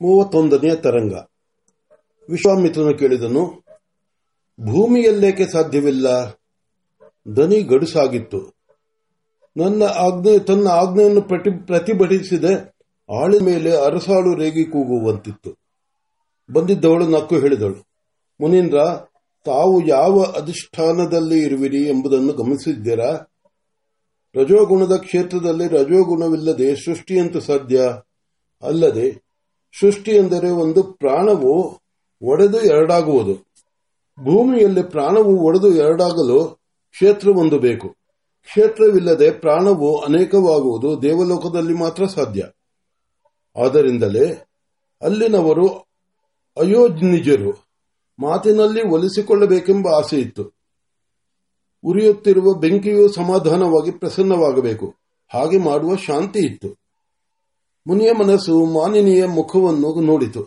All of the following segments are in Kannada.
ಮೂವತ್ತೊಂದನೆಯ ತರಂಗ. ವಿಶ್ವಾಮಿತ್ರನು ಕೇಳಿದನು, ಭೂಮಿಯಲ್ಲೇಕೆ ಸಾಧ್ಯವಿಲ್ಲ? ದನಿ ಗಡುಸಾಗಿತ್ತು. ನನ್ನ ಆಜ್ಞೆ, ತನ್ನ ಆಜ್ಞೆಯನ್ನು ಪ್ರತಿ, ಪ್ರತಿಭಟಿಸಿದೆ. ಆಳಿನ ಮೇಲೆ ಅರಸಾಳು ರೇಗಿ ಕೂಗುವಂತಿತ್ತು. ಬಂದಿದ್ದವಳು ನಕ್ಕು ಹೇಳಿದಳು, ಮುನೀಂದ್ರ, ತಾವು ಯಾವ ಅಧಿಷ್ಠಾನದಲ್ಲಿ ಇರುವಿರಿ ಎಂಬುದನ್ನು ಗಮನಿಸಿದ್ದೀರಾ? ರಜೋಗುಣದ ಕ್ಷೇತ್ರದಲ್ಲಿ ರಜೋಗುಣವಿಲ್ಲದೆ ಸೃಷ್ಟಿಯಂತೂ ಸಾಧ್ಯ? ಅಲ್ಲದೆ ಸೃಷ್ಟಿ ಎಂದರೆ ಒಂದು ಪ್ರಾಣವು ಒಡೆದು ಎರಡಾಗುವುದು. ಭೂಮಿಯಲ್ಲಿ ಪ್ರಾಣವು ಒಡೆದು ಎರಡಾಗಲು ಕ್ಷೇತ್ರವೊಂದು ಬೇಕು. ಕ್ಷೇತ್ರವಿಲ್ಲದೆ ಪ್ರಾಣವು ಅನೇಕವಾಗುವುದು ದೇವಲೋಕದಲ್ಲಿ ಮಾತ್ರ ಸಾಧ್ಯ. ಆದ್ದರಿಂದಲೇ ಅಲ್ಲಿನವರು ಅಯೋಜ್ನಿಜರು ಮಾತಿನಲ್ಲಿ ಒಲಿಸಿಕೊಳ್ಳಬೇಕೆಂಬ ಆಸೆ ಇತ್ತು. ಉರಿಯುತ್ತಿರುವ ಬೆಂಕಿಯು ಸಮಾಧಾನವಾಗಿ ಪ್ರಸನ್ನವಾಗಬೇಕು. ಹಾಗೆ ಮಾಡುವ ಶಾಂತಿ ಇತ್ತು. ಮುನಿಯ ಮನಸ್ಸು ಮಾನಿನಿಯ ಮುಖವನ್ನು ನೋಡಿತು.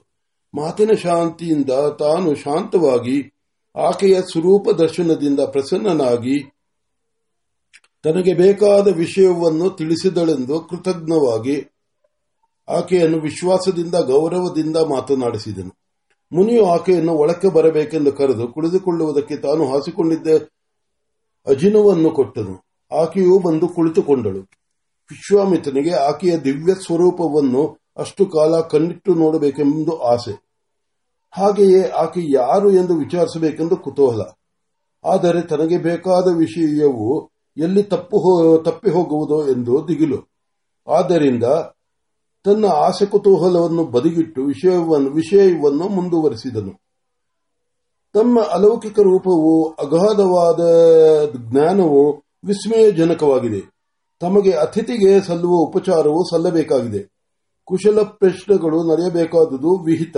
ಮಾತಿನ ಶಾಂತಿಯಿಂದ ತಾನು ಶಾಂತವಾಗಿ ಆಕೆಯ ಸ್ವರೂಪ ದರ್ಶನದಿಂದ ಪ್ರಸನ್ನನಾಗಿ ತನಗೆ ಬೇಕಾದ ವಿಷಯವನ್ನು ತಿಳಿಸಿದಳೆಂದು ಕೃತಜ್ಞವಾಗಿ ಆಕೆಯನ್ನು ವಿಶ್ವಾಸದಿಂದ, ಗೌರವದಿಂದ ಮಾತನಾಡಿಸಿದನು. ಮುನಿಯು ಆಕೆಯನ್ನು ಒಳಕ್ಕೆ ಬರಬೇಕೆಂದು ಕರೆದು ಕುಳಿತುಕೊಳ್ಳುವುದಕ್ಕೆ ತಾನು ಹಾಸಿಕೊಂಡಿದ್ದ ಅಜಿನವನ್ನು ಕೊಟ್ಟನು. ಆಕೆಯೂ ಬಂದು ಕುಳಿತುಕೊಂಡಳು. ವಿಶ್ವಾಮಿತ್ರನಿಗೆ ಆಕೆಯ ದಿವ್ಯ ಸ್ವರೂಪವನ್ನು ಅಷ್ಟು ಕಾಲ ಕಣ್ಣಿಟ್ಟು ನೋಡಬೇಕೆಂದು ಆಸೆ. ಹಾಗೆಯೇ ಆಕೆ ಯಾರು ಎಂದು ವಿಚಾರಿಸಬೇಕೆಂದು ಕುತೂಹಲ. ಆದರೆ ತನಗೆ ಬೇಕಾದ ವಿಷಯವು ಎಲ್ಲಿ ತಪ್ಪು ತಪ್ಪಿ ಹೋಗುವುದೋ ಎಂದು ದಿಗಿಲು. ಆದ್ದರಿಂದ ತನ್ನ ಆಸೆ ಕುತೂಹಲವನ್ನು ಬದಿಗಿಟ್ಟು ವಿಷಯವನ್ನು ವಿಷಯವನ್ನು ಮುಂದುವರಿಸಿದನು. ತಮ್ಮ ಅಲೌಕಿಕ ರೂಪವು ಅಗಾಧವಾದ ಜ್ಞಾನವು ವಿಸ್ಮಯಜನಕವಾಗಿದೆ. ತಮಗೆ ಅತಿಥಿಗೆ ಸಲ್ಲುವ ಉಪಚಾರವು ಸಲ್ಲಬೇಕಾಗಿದೆ. ಕುಶಲ ಪ್ರಶ್ನೆಗಳು ನಡೆಯಬೇಕಾದುದು ವಿಹಿತ.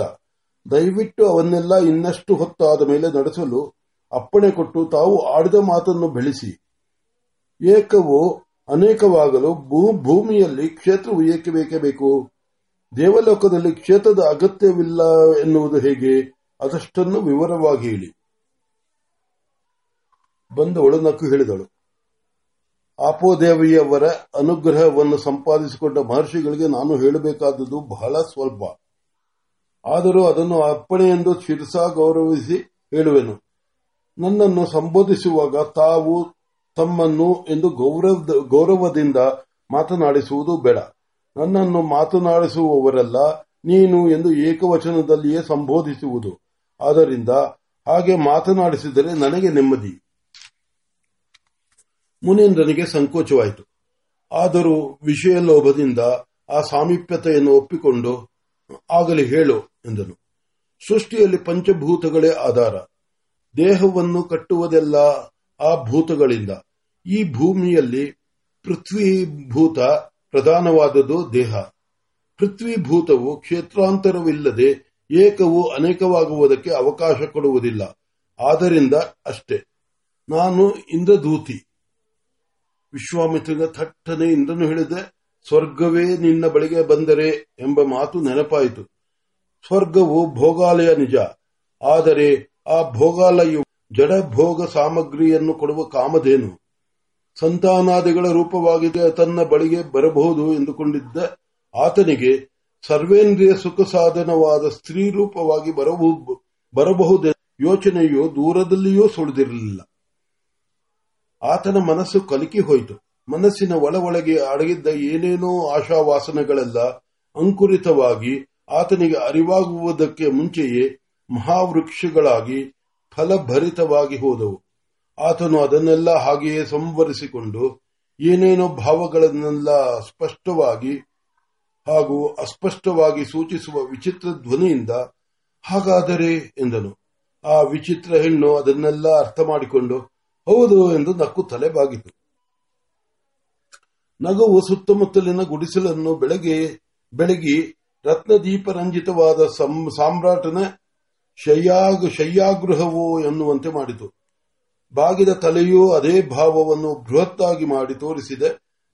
ದಯವಿಟ್ಟು ಅವನ್ನೆಲ್ಲ ಇನ್ನಷ್ಟು ಹೊತ್ತಾದ ಮೇಲೆ ನಡೆಸಲು ಅಪ್ಪಣೆ ಕೊಟ್ಟು ತಾವು ಆಡಿದ ಮಾತನ್ನು ಬೆಳೆಸಿ. ಏಕವು ಅನೇಕವಾಗಲು ಭೂಮಿಯಲ್ಲಿ ಕ್ಷೇತ್ರವು ಏಕೆ ಬೇಕೇ ಬೇಕು ದೇವಲೋಕದಲ್ಲಿ ಕ್ಷೇತ್ರದ ಅಗತ್ಯವಿಲ್ಲ ಎನ್ನುವುದು ಹೇಗೆ? ಅದಷ್ಟನ್ನು ವಿವರವಾಗಿ ಹೇಳಿ. ಬಂದವಳು ನಕ್ಕು ಹೇಳಿದಳು. ಆಪೋದೇವಿಯವರ ಅನುಗ್ರಹವನ್ನು ಸಂಪಾದಿಸಿಕೊಂಡ ಮಹರ್ಷಿಗಳಿಗೆ ನಾನು ಹೇಳಬೇಕಾದದ್ದು ಬಹಳ ಸ್ವಲ್ಪ. ಆದರೂ ಅದನ್ನು ಅರ್ಪಣೆ ಎಂದು ಶಿರ್ಸಾ ಗೌರವಿಸಿ ಹೇಳುವೆನು. ನನ್ನನ್ನು ಸಂಬೋಧಿಸುವಾಗ ತಾವು ತಮ್ಮನ್ನು ಎಂದು ಗೌರವದಿಂದ ಮಾತನಾಡಿಸುವುದು ಬೇಡ. ನನ್ನನ್ನು ಮಾತನಾಡಿಸುವವರೆಲ್ಲ, ನೀನು ಎಂದು ಏಕವಚನದಲ್ಲಿಯೇ ಸಂಬೋಧಿಸುವುದು. ಆದ್ದರಿಂದ ಹಾಗೆ ಮಾತನಾಡಿಸಿದರೆ ನನಗೆ ನೆಮ್ಮದಿ. ಮುನೀಂದ್ರನಿಗೆ ಸಂಕೋಚವಾಯಿತು. ಆದರೂ ವಿಷಯ ಲೋಭದಿಂದ ಆ ಸಾಮೀಪ್ಯತೆಯನ್ನು ಒಪ್ಪಿಕೊಂಡು, ಆಗಲಿ ಹೇಳು, ಎಂದನು. ಸೃಷ್ಟಿಯಲ್ಲಿ ಪಂಚಭೂತಗಳೇ ಆಧಾರ. ದೇಹವನ್ನು ಕಟ್ಟುವುದೆಲ್ಲ ಆ ಭೂತಗಳಿಂದ. ಈ ಭೂಮಿಯಲ್ಲಿ ಪೃಥ್ವೀಭೂತ ಪ್ರಧಾನವಾದದ್ದು ದೇಹ. ಪೃಥ್ವೀಭೂತವು ಕ್ಷೇತ್ರಾಂತರವಿಲ್ಲದೆ ಏಕವು ಅನೇಕವಾಗುವುದಕ್ಕೆ ಅವಕಾಶ ಕೊಡುವುದಿಲ್ಲ. ಆದ್ದರಿಂದ ಅಷ್ಟೇ. ನಾನು ಇಂದ್ರದೂತಿ ವಿಶ್ವಾಮಿತ್ರನ ಥಟ್ಟನೆ ಇಂದ್ರನು ಹೇಳಿದೆ, ಸ್ವರ್ಗವೇ ನಿನ್ನ ಬಳಿಗೆ ಬಂದರೆ ಎಂಬ ಮಾತು ನೆನಪಾಯಿತು. ಸ್ವರ್ಗವು ಭೋಗಾಲಯ ನಿಜ, ಆದರೆ ಆ ಭೋಗಾಲಯವು ಜಡ ಭೋಗ ಸಾಮಗ್ರಿಯನ್ನು ಕೊಡುವ ಕಾಮಧೇನು. ಸಂತಾನಾದಿಗಳ ರೂಪವಾಗಿದೆ, ತನ್ನ ಬಳಿಗೆ ಬರಬಹುದು ಎಂದುಕೊಂಡಿದ್ದ ಆತನಿಗೆ ಸರ್ವೇಂದ್ರಿಯ ಸುಖ ಸಾಧನವಾದ ಸ್ತ್ರೀ ರೂಪವಾಗಿ ಬರಬಹುದು ಯೋಚನೆಯು ದೂರದಲ್ಲಿಯೂ ಸುಳಿದಿರಲಿಲ್ಲ. ಆತನ ಮನಸ್ಸು ಕಲಕಿ ಹೋಯಿತು. ಮನಸ್ಸಿನ ಒಳ ಒಳಗೆ ಅಡಗಿದ್ದ ಏನೇನೋ ಆಶಾವಾಸನೆಗಳೆಲ್ಲ ಅಂಕುರಿತವಾಗಿ ಆತನಿಗೆ ಅರಿವಾಗುವುದಕ್ಕೆ ಮುಂಚೆಯೇ ಮಹಾವೃಕ್ಷಗಳಾಗಿ ಫಲಭರಿತವಾಗಿ ಹೋದವು. ಆತನು ಅದನ್ನೆಲ್ಲ ಹಾಗೆಯೇ ಸಂವರಿಸಿಕೊಂಡು ಏನೇನೋ ಭಾವಗಳನ್ನೆಲ್ಲ ಸ್ಪಷ್ಟವಾಗಿ ಹಾಗೂ ಅಸ್ಪಷ್ಟವಾಗಿ ಸೂಚಿಸುವ ವಿಚಿತ್ರ ಧ್ವನಿಯಿಂದ, ಹಾಗಾದರೆ ಎಂದನು. ಆ ವಿಚಿತ್ರ ಹೆಣ್ಣು ಅದನ್ನೆಲ್ಲ ಅರ್ಥ ಮಾಡಿಕೊಂಡು ಹೌದು ಎಂದು ನಕ್ಕು ತಲೆ ಬಾಗಿತು ನಗುವು ಸುತ್ತಮುತ್ತಲಿನ ಗುಡಿಸಲನ್ನು ಬೆಳಗ್ಗೆ, ಬೆಳಗಿ ರತ್ನದೀಪರಂಜಿತವಾದ ಸಾಮ್ರಾಟನ ಶಯ್ಯಾಗೃಹವೋ ಎನ್ನುವಂತೆ ಮಾಡಿತು. ಬಾಗಿದ ತಲೆಯೂ ಅದೇ ಭಾವವನ್ನು ಬೃಹತ್ತಾಗಿ ಮಾಡಿ ತೋರಿಸಿದೆ.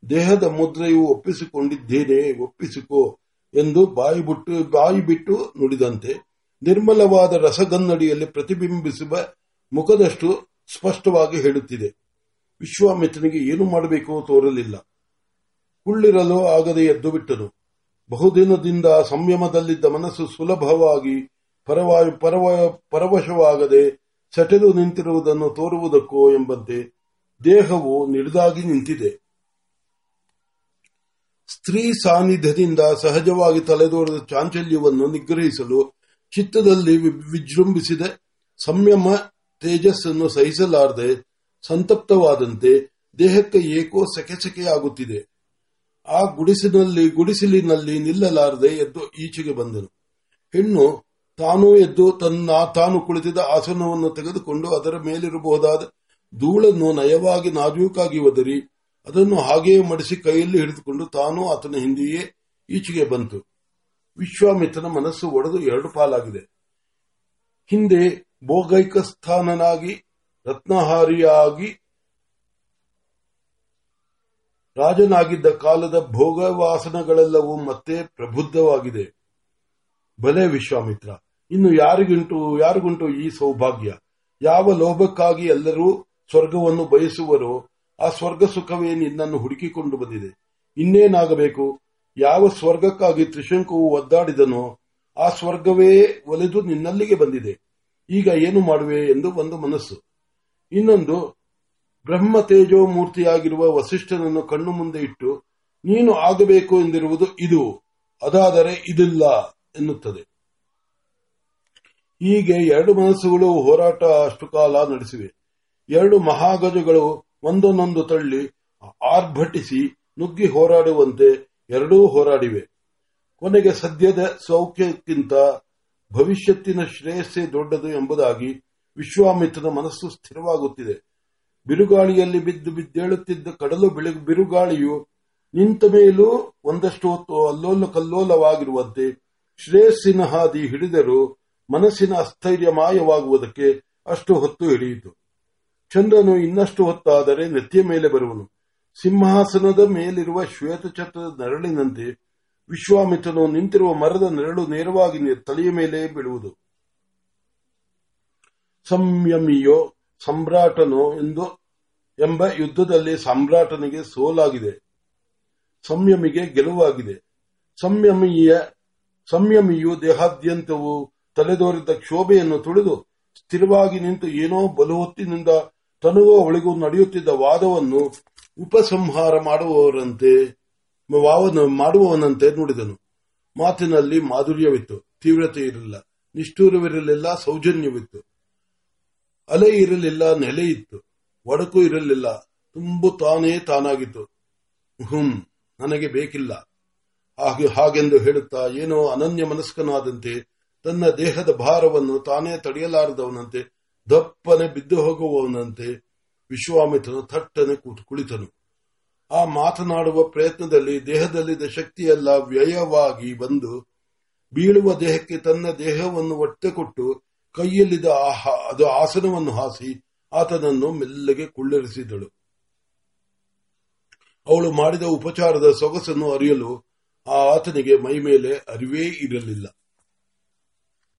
ದೇಹದ ಮುದ್ರೆಯು ಒಪ್ಪಿಸಿಕೊಂಡಿದ್ದೇನೆ, ಒಪ್ಪಿಸಿಕೋ ಎಂದು ಬಾಯಿ ಬಿಟ್ಟು ಬಾಯಿ ಬಿಟ್ಟು ನುಡಿದಂತೆ ನಿರ್ಮಲವಾದ ರಸಗನ್ನಡಿಯಲ್ಲಿ ಪ್ರತಿಬಿಂಬಿಸುವ ಮುಖದಷ್ಟು ಸ್ಪಷ್ಟವಾಗಿ ಹೇಳುತ್ತಿದೆ. ವಿಶ್ವಾಮಿತ್ರನಿಗೆ ಏನು ಮಾಡಬೇಕು ತೋರಲಿಲ್ಲ. ಕುಳ್ಳಿರಲು ಆಗದೆ ಎದ್ದು ಬಿಟ್ಟನು. ಬಹುದಿನದಿಂದ ಸಂಯಮದಲ್ಲಿದ್ದ ಮನಸ್ಸು ಸುಲಭವಾಗಿ ಪರವಾ- ಪರವ- ಪರವಶವಾಗದೆ ಸೆಟೆದು ನಿಂತಿರುವುದನ್ನು ತೋರುವುದಕ್ಕೋ ಎಂಬಂತೆ ದೇಹವು ನಿಡಿದಾಗಿ ನಿಂತಿದೆ. ಸ್ತ್ರೀ ಸಾನ್ನಿಧ್ಯದಿಂದ ಸಹಜವಾಗಿ ತಲೆದೋರದ ಚಾಂಚಲ್ಯವನ್ನು ನಿಗ್ರಹಿಸಲು ಚಿತ್ತದಲ್ಲಿ ವಿಜೃಂಭಿಸಿದೆ. ಸಂಯಮ ತೇಜಸ್ಸನ್ನು ಸಹಿಸಲಾರದೆ ಸಂತಪ್ತವಾದಂತೆ ದೇಹಕ್ಕೆ ಏಕೋ ಸೆಕೆ ಸೆಕೆಯಾಗುತ್ತಿದೆ ಆ ಗುಡಿಸಿನಲ್ಲಿ, ಗುಡಿಸಿಲಿನಲ್ಲಿ ನಿಲ್ಲಲಾರದೆ ಎದ್ದು ಈಚೆಗೆ ಬಂದನು. ಹೆಣ್ಣು ತಾನೂ ಎದ್ದು ತನ್ನ ತಾನು ಕುಳಿತಿದ್ದ ಆಸನವನ್ನು ತೆಗೆದುಕೊಂಡು ಅದರ ಮೇಲಿರಬಹುದಾದ ಧೂಳನ್ನು ನಯವಾಗಿ ನಾಜೂಕಾಗಿ ಒದರಿ ಅದನ್ನು ಹಾಗೆಯೇ ಮಡಿಸಿ ಕೈಯಲ್ಲಿ ಹಿಡಿದುಕೊಂಡು ತಾನೂ ಆತನ ಹಿಂದೆಯೇ ಈಚೆಗೆ ಬಂತು. ವಿಶ್ವಾಮಿತ್ರನ ಮನಸ್ಸು ಒಡೆದು ಎರಡು ಪಾಲಾಗಿದೆ. ಹಿಂದೆ ಭೋಗೈಕಸ್ಥಾನನಾಗಿ ರತ್ನಹಾರಿಯಾಗಿ ರಾಜನಾಗಿದ್ದ ಕಾಲದ ಭೋಗವಾಸನಗಳೆಲ್ಲವೂ ಮತ್ತೆ ಪ್ರಬುದ್ಧವಾಗಿದೆ. ಬಲೆ ವಿಶ್ವಾಮಿತ್ರ, ಇನ್ನು ಯಾರಿಗುಂಟು ಯಾರಿಗುಂಟು ಈ ಸೌಭಾಗ್ಯ? ಯಾವ ಲೋಭಕ್ಕಾಗಿ ಎಲ್ಲರೂ ಸ್ವರ್ಗವನ್ನು ಬಯಸುವರೋ, ಆ ಸ್ವರ್ಗ ಸುಖವೇ ನಿನ್ನನ್ನು ಹುಡುಕಿಕೊಂಡು ಬಂದಿದೆ. ಇನ್ನೇನಾಗಬೇಕು? ಯಾವ ಸ್ವರ್ಗಕ್ಕಾಗಿ ತ್ರಿಶಂಕುವು ಒದ್ದಾಡಿದನೋ, ಆ ಸ್ವರ್ಗವೇ ಒಲೆದು ನಿನ್ನಲ್ಲಿಗೆ ಬಂದಿದೆ. ಈಗ ಏನು ಮಾಡುವೆ ಎಂದು ಒಂದು ಮನಸ್ಸು. ಇನ್ನೊಂದು, ಬ್ರಹ್ಮ ತೇಜೋ ಮೂರ್ತಿಯಾಗಿರುವ ವಸಿಷ್ಠನನ್ನು ಕಣ್ಣು ಮುಂದೆ ಇಟ್ಟು, ನೀನು ಆಗಬೇಕು ಎಂದಿರುವುದು ಇದು, ಅದಾದರೆ ಇದಿಲ್ಲ ಎನ್ನುತ್ತದೆ. ಹೀಗೆ ಎರಡು ಮನಸ್ಸುಗಳು ಹೋರಾಟ ಅಷ್ಟು ಕಾಲ ನಡೆಸಿವೆ. ಎರಡು ಮಹಾಗಜಗಳು ಒಂದೊಂದೊಂದು ತಳ್ಳಿ, ಆರ್ಭಟಿಸಿ, ನುಗ್ಗಿ ಹೋರಾಡುವಂತೆ ಎರಡೂ ಹೋರಾಡಿವೆ. ಕೊನೆಗೆ ಸದ್ಯದ ಸೌಖ್ಯಕ್ಕಿಂತ ಭವಿಷ್ಯತ್ತಿನ ಶ್ರೇಯಸ್ಸೇ ದೊಡ್ಡದು ಎಂಬುದಾಗಿ ವಿಶ್ವಾಮಿತ್ರನ ಮನಸ್ಸು ಸ್ಥಿರವಾಗುತ್ತಿದೆ. ಬಿರುಗಾಳಿಯಲ್ಲಿ ಬಿದ್ದು ಬಿದ್ದೇಳುತ್ತಿದ್ದ ಕಡಲು ಬಿರುಗಾಳಿಯು ನಿಂತ ಮೇಲೂ ಒಂದಷ್ಟು ಹೊತ್ತು ಅಲ್ಲೋಲ ಕಲ್ಲೋಲವಾಗಿರುವಂತೆ ಶ್ರೇಯಸ್ಸಿನ ಹಾದಿ ಹಿಡಿದರೂ ಮನಸ್ಸಿನ ಅಸ್ಥೈರ್ಯ ಮಾಯವಾಗುವುದಕ್ಕೆ ಅಷ್ಟು ಹೊತ್ತು ಹಿಡಿಯಿತು. ಚಂದ್ರನು ಇನ್ನಷ್ಟು ಹೊತ್ತಾದರೆ ನೆತ್ತಿಯ ಮೇಲೆ ಬರುವನು. ಸಿಂಹಾಸನದ ಮೇಲಿರುವ ಶ್ವೇತಛತ್ರದ ನೆರಳಿನಂತೆ ವಿಶ್ವಾಮಿತ್ರನು ನಿಂತಿರುವ ಮರದ ನೆರಳು ನೇರವಾಗಿ ತಲೆಯ ಮೇಲೆ ಬೀಳುವುದು. ಸಂಯಮಿಯೋ ಸಮ್ರಾಟನೋ ಎಂದು ಎಂಬ ಯುದ್ಧದಲ್ಲಿ ಸಮ್ರಾಟನಿಗೆ ಸೋಲಾಗಿದೆ. ಸಂಯಮಿಗೆ ಗೆಲುವಾಗಿದೆ. ಸಂಯಮಿಯ ಸಂಯಮಿಯು ದೇಹಾದ್ಯಂತವು ತಲೆದೋರಿದ್ದ ಕ್ಷೋಭೆಯನ್ನು ತುಳಿದು ಸ್ಥಿರವಾಗಿ ನಿಂತು ಏನೋ ಬಲವೊತ್ತಿನಿಂದ ತನುವೋ ಒಳಗೂ ನಡೆಯುತ್ತಿದ್ದ ವಾದವನ್ನು ಉಪಸಂಹಾರ ಮಾಡುವವರಂತೆ ಮಾಡುವವನಂತೆ ನುಡಿದನು. ಮಾತಿನಲ್ಲಿ ಮಾಧುರ್ಯವಿತ್ತು. ತೀವ್ರತೆ ಇರಲಿಲ್ಲ. ನಿಷ್ಠೂರವಿರಲಿಲ್ಲ, ಸೌಜನ್ಯವಿತ್ತು. ಅಲೆ ಇರಲಿಲ್ಲ, ನೆಲೆ ಇತ್ತು. ಒಡಕು ಇರಲಿಲ್ಲ. ತುಂಬು ತಾನೇ ತಾನಾಗಿತ್ತು. ಹುಂ, ನನಗೆ ಬೇಕಿಲ್ಲ. ಹಾಗೆ, ಹಾಗೆಂದು ಹೇಳುತ್ತಾ ಏನೋ ಅನನ್ಯ ಮನಸ್ಕನಾದಂತೆ ತನ್ನ ದೇಹದ ಭಾರವನ್ನು ತಾನೇ ತಡೆಯಲಾರದವನಂತೆ ದಪ್ಪನೆ ಬಿದ್ದು ಹೋಗುವವನಂತೆ ವಿಶ್ವಾಮಿತ್ರನು ಥಟ್ಟನೆ ಕುಳಿತನು. ಆ ಮಾತನಾಡುವ ಪ್ರಯತ್ನದಲ್ಲಿ ದೇಹದಲ್ಲಿದ್ದ ಶಕ್ತಿಯೆಲ್ಲ ವ್ಯಯವಾಗಿ ಬಂದು ಬೀಳುವ ದೇಹಕ್ಕೆ ತನ್ನ ದೇಹವನ್ನು ಒಟ್ಟೆ ಕೊಟ್ಟು ಕೈಯಲ್ಲಿದ್ದ ಅದು ಆಸನವನ್ನು ಹಾಸಿ ಆತನನ್ನು ಮೆಲ್ಲಗೆ ಕುಳ್ಳರಿಸಿದಳು. ಅವಳು ಮಾಡಿದ ಉಪಚಾರದ ಸೊಗಸನ್ನು ಅರಿಯಲು ಆ ಆತನಿಗೆ ಮೈ ಮೇಲೆ ಅರಿವೇ ಇರಲಿಲ್ಲ.